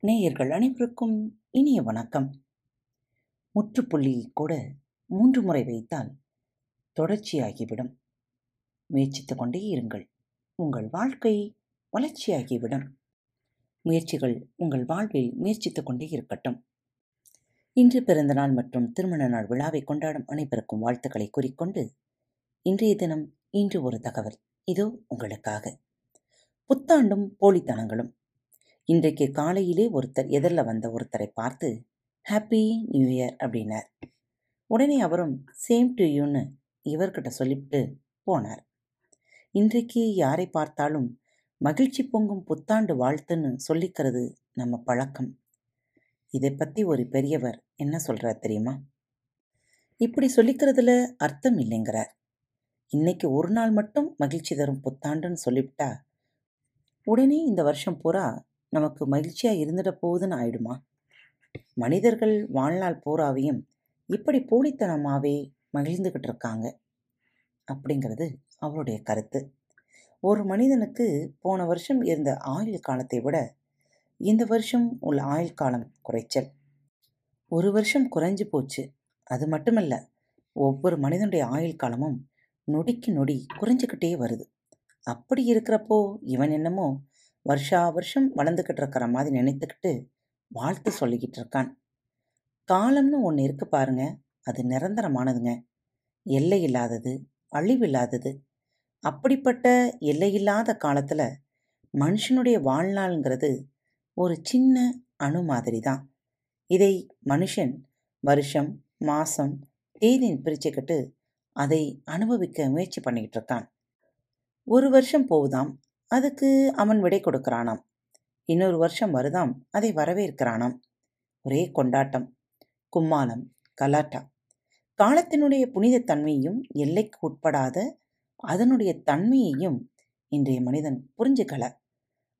நேயர்கள் அனைவருக்கும் இனிய வணக்கம். முற்றுப்புள்ளியை கூட மூன்று முறை வைத்தால் தொடர்ச்சியாகிவிடும். முயற்சித்துக் கொண்டே இருங்கள். உங்கள் வாழ்க்கை வளர்ச்சியாகிவிடும். முயற்சிகள் உங்கள் வாழ்வில் முயற்சித்துக் கொண்டே இருக்கட்டும். இன்று பிறந்தநாள் மற்றும் திருமண நாள் விழாவை கொண்டாடும் அனைவருக்கும் வாழ்த்துக்களை கூறிக்கொண்டு இன்றைய தினம் இன்று ஒரு தகவல். இதோ உங்களுக்காக. புத்தாண்டும் போலித்தனங்களும் இன்றைக்கு காலையிலே ஒருத்தர் எதிரில் வந்த ஒருத்தரை பார்த்து ஹாப்பி நியூ இயர் அப்படின்னார். உடனே அவரும் சேம் டு யூன்னு இவர்கிட்ட சொல்லிவிட்டு போனார். இன்றைக்கு யாரை பார்த்தாலும் மகிழ்ச்சி பொங்கும் புத்தாண்டு வாழ்த்துன்னு சொல்லிக்கிறது நம்ம பழக்கம். இதை பற்றி ஒரு பெரியவர் என்ன சொல்கிறார் தெரியுமா? இப்படி சொல்லிக்கிறதுல அர்த்தம் இல்லைங்கிறார். இன்னைக்கு ஒரு நாள் மட்டும் மகிழ்ச்சி தரும் புத்தாண்டுன்னு சொல்லிவிட்டா உடனே இந்த வருஷம் பூரா நமக்கு மகிழ்ச்சியாக இருந்துட போகுதுன்னு ஆயிடுமா? மனிதர்கள் வாழ்நாள் பூராவையும் இப்படி போலித்தனமாகவே மகிழ்ந்துக்கிட்டு இருக்காங்க அப்படிங்கிறது அவருடைய கருத்து. ஒரு மனிதனுக்கு போன வருஷம் இருந்த ஆயுள் காலத்தை விட இந்த வருஷம் உள்ள ஆயுள் காலம் குறைச்சல். ஒரு வருஷம் குறைஞ்சு போச்சு. அது மட்டுமல்ல ஒவ்வொரு மனிதனுடைய ஆயுள் காலமும் நொடிக்கு நொடி குறைஞ்சிக்கிட்டே வருது. அப்படி இருக்கிறப்போ இவன் என்னமோ வருஷா வருஷம் வளர்ந்துக்கிட்டு இருக்கிற மாதிரி நினைத்துக்கிட்டு வாழ்த்து சொல்லிக்கிட்டு இருக்கான். காலம்னு ஒன்று இருக்கு பாருங்க. அது நிரந்தரமானதுங்க. எல்லை இல்லாதது அழிவில்லாதது அப்படிப்பட்ட எல்லையில்லாத காலத்தில் மனுஷனுடைய வாழ்நாள்ங்கிறது ஒரு சின்ன அணு மாதிரி தான். இதை மனுஷன் வருஷம் மாதம் தேதின்னு பிரிச்சுக்கிட்டு அதை அனுபவிக்க முயற்சி பண்ணிக்கிட்டு இருக்கான். ஒரு வருஷம் போகுதாம். அதுக்கு அவன் விடை கொடுக்கிறானாம். இன்னொரு வருஷம் வருதாம் அதை வரவேற்கிறானாம். ஒரே கொண்டாட்டம் கும்மாலம் கலாட்டா. காலத்தினுடைய புனித தன்மையும் எல்லைக்கு உட்படாத அதனுடைய தன்மையையும் இன்றைய மனிதன் புரிஞ்சுக்கல.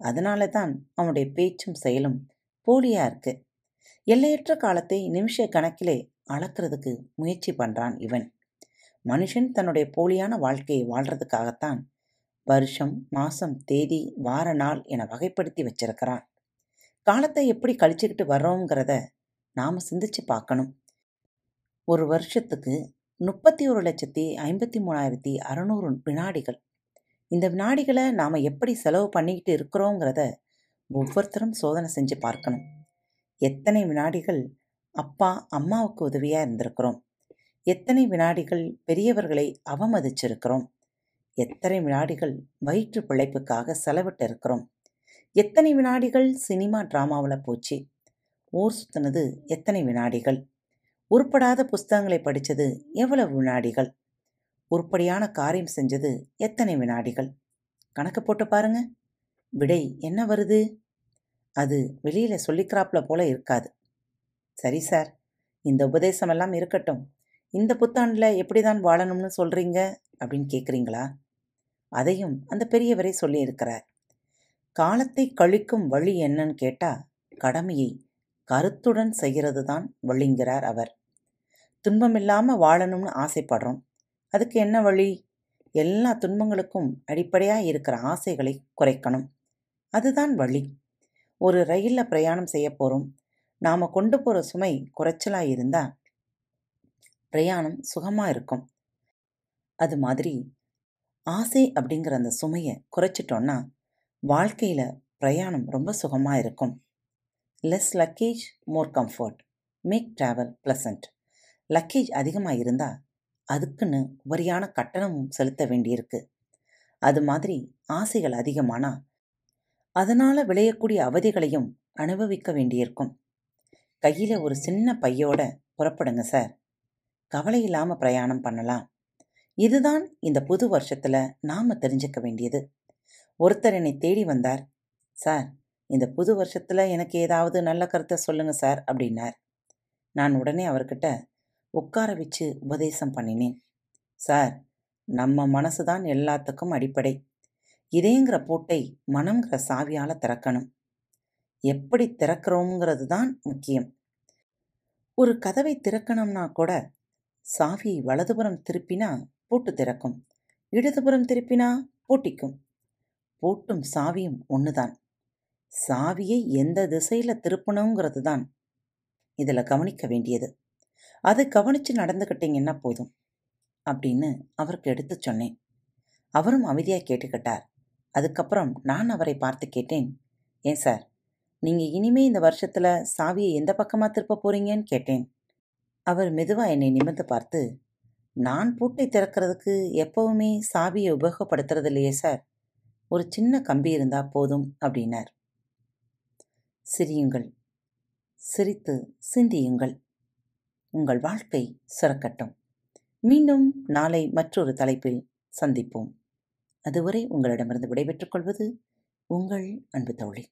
அதனால தான் அவனுடைய பேச்சும் செயலும் போலியா இருக்கு. எல்லையற்ற காலத்தை நிமிஷ கணக்கிலே அளக்கிறதுக்கு முயற்சி பண்றான் இவன். மனுஷன் தன்னுடைய போலியான வாழ்க்கையை வாழ்றதுக்காகத்தான் வருஷம் மாசம் தேதி வார நாள் என வகைப்படுத்தி வச்சிருக்கிறான். காலத்தை எப்படி கழிச்சுக்கிட்டு வர்றோங்கிறத நாம் சிந்திச்சு பார்க்கணும். ஒரு வருஷத்துக்கு முப்பத்தி ஒரு லட்சத்தி ஐம்பத்தி மூணாயிரத்தி அறநூறு வினாடிகள். இந்த வினாடிகளை நாம் எப்படி செலவு பண்ணிக்கிட்டு இருக்கிறோங்கிறத ஒவ்வொருத்தரும் சோதனை செஞ்சு பார்க்கணும். எத்தனை வினாடிகள் அப்பா அம்மாவுக்கு உதவியாக இருந்திருக்கிறோம்? எத்தனை வினாடிகள் பெரியவர்களை அவமதிச்சிருக்கிறோம்? எத்தனை வினாடிகள் வயிற்று பிழைப்புக்காக செலவிட்டு இருக்கிறோம் எத்தனை வினாடிகள் சினிமா ட்ராமாவில் போச்சு? ஊர் சுத்தினது எத்தனை வினாடிகள்? உருப்படாத புஸ்தகங்களை படித்தது எவ்வளவு வினாடிகள்? உருப்படியான காரியம் செஞ்சது எத்தனை வினாடிகள்? கணக்கு போட்டு பாருங்க. விடை என்ன வருது? அது வெளியில் சொல்லிக்கிறாப்புல போல இருக்காது. சரி சார் இந்த உபதேசம் எல்லாம் இருக்கட்டும். இந்த புத்தாண்டில் எப்படி தான் வாழணும்னு சொல்கிறீங்க அப்படின்னு கேட்குறீங்களா அதையும் அந்த பெரியவரே சொல்லியிருக்கிறார். காலத்தை கழிக்கும் வழி என்னன்னு கேட்டால் கடமையை கருத்துடன் செய்கிறது தான் வழிங்கிறார் அவர். துன்பமில்லாமல் வாழணும்னு ஆசைப்படுறோம். அதுக்கு என்ன வழி? எல்லா துன்பங்களுக்கும் அடிப்படையாக இருக்கிற ஆசைகளை குறைக்கணும். அதுதான் வழி. ஒரு ரயிலில் பிரயாணம் செய்ய போகிறோம் நாம் கொண்டு போகிற சுமை குறைச்சலாக இருந்தால் பிரயாணம் சுகமாக இருக்கும். அது மாதிரி ஆசை அப்படிங்கிற அந்த சுமையை குறைச்சிட்டோன்னா வாழ்க்கையில் பிரயாணம் ரொம்ப சுகமாக இருக்கும். Less luggage more comfort make travel pleasant luggage அதிகமாக இருந்தால் அதுக்குன்னு உபரியான கட்டணமும் செலுத்த வேண்டியிருக்கு. அது மாதிரி ஆசைகள் அதிகமானால் அதனால் விளையக்கூடிய அவதிகளையும் அனுபவிக்க வேண்டியிருக்கும். கையில் ஒரு சின்ன பையோட புறப்படுங்க சார். கவலை இல்லாமல் பிரயாணம் பண்ணலாம். இதுதான் இந்த புது வருஷத்தில் நாம் தெரிஞ்சுக்க வேண்டியது. ஒருத்தர் என்னை தேடி வந்தார். சார் இந்த புது வருஷத்தில் எனக்கு ஏதாவது நல்ல கருத்தை சொல்லுங்க சார் அப்படின்னார். நான் உடனே அவர்கிட்ட உட்கார வச்சு உபதேசம் பண்ணினேன். சார் நம்ம மனசு தான் எல்லாத்துக்கும் அடிப்படை. இதேங்கிற பூட்டை மனம்ங்கிற சாவியால் திறக்கணும். எப்படி திறக்கிறோங்கிறது தான் முக்கியம். ஒரு கதவை திறக்கணும்னா கூட சாவியை வலதுபுறம் திருப்பினா பூட்டு திறக்கும். இடதுபுறம் திருப்பினா பூட்டிக்கும். பூட்டும் சாவியும் ஒன்றுதான் சாவியை எந்த திசையில் திருப்பணுங்கிறது தான் இதில் கவனிக்க வேண்டியது. அதை கவனித்து நடந்துக்கிட்டீங்கன்னா போதும் அப்படின்னு அவருக்கு எடுத்து சொன்னேன். அவரும் அமைதியாக கேட்டுக்கிட்டார். அதுக்கப்புறம் நான் அவரை பார்த்து கேட்டேன் ஏன் சார் நீங்கள் இனிமே இந்த வருஷத்தில் சாவியை எந்த பக்கமாக திருப்ப போகிறீங்கன்னு கேட்டேன். அவர் மெதுவாக என்னை நிமிர்ந்து பார்த்து நான் பூட்டை திறக்கிறதுக்கு எப்பவுமே சாவியை உபயோகப்படுத்துறது இல்லையே சார். ஒரு சின்ன கம்பி இருந்தால் போதும் அப்படின்னார். சிரியுங்கள். சிரித்து சிந்தியுங்கள். உங்கள் வாழ்க்கை சிறக்கட்டும் மீண்டும் நாளை மற்றொரு தலைப்பில் சந்திப்போம். அதுவரை உங்களிடமிருந்து விடைபெற்றுக் கொள்வது உங்கள் அன்பு தோழி.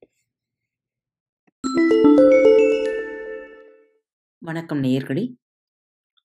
வணக்கம் நேயர்களே.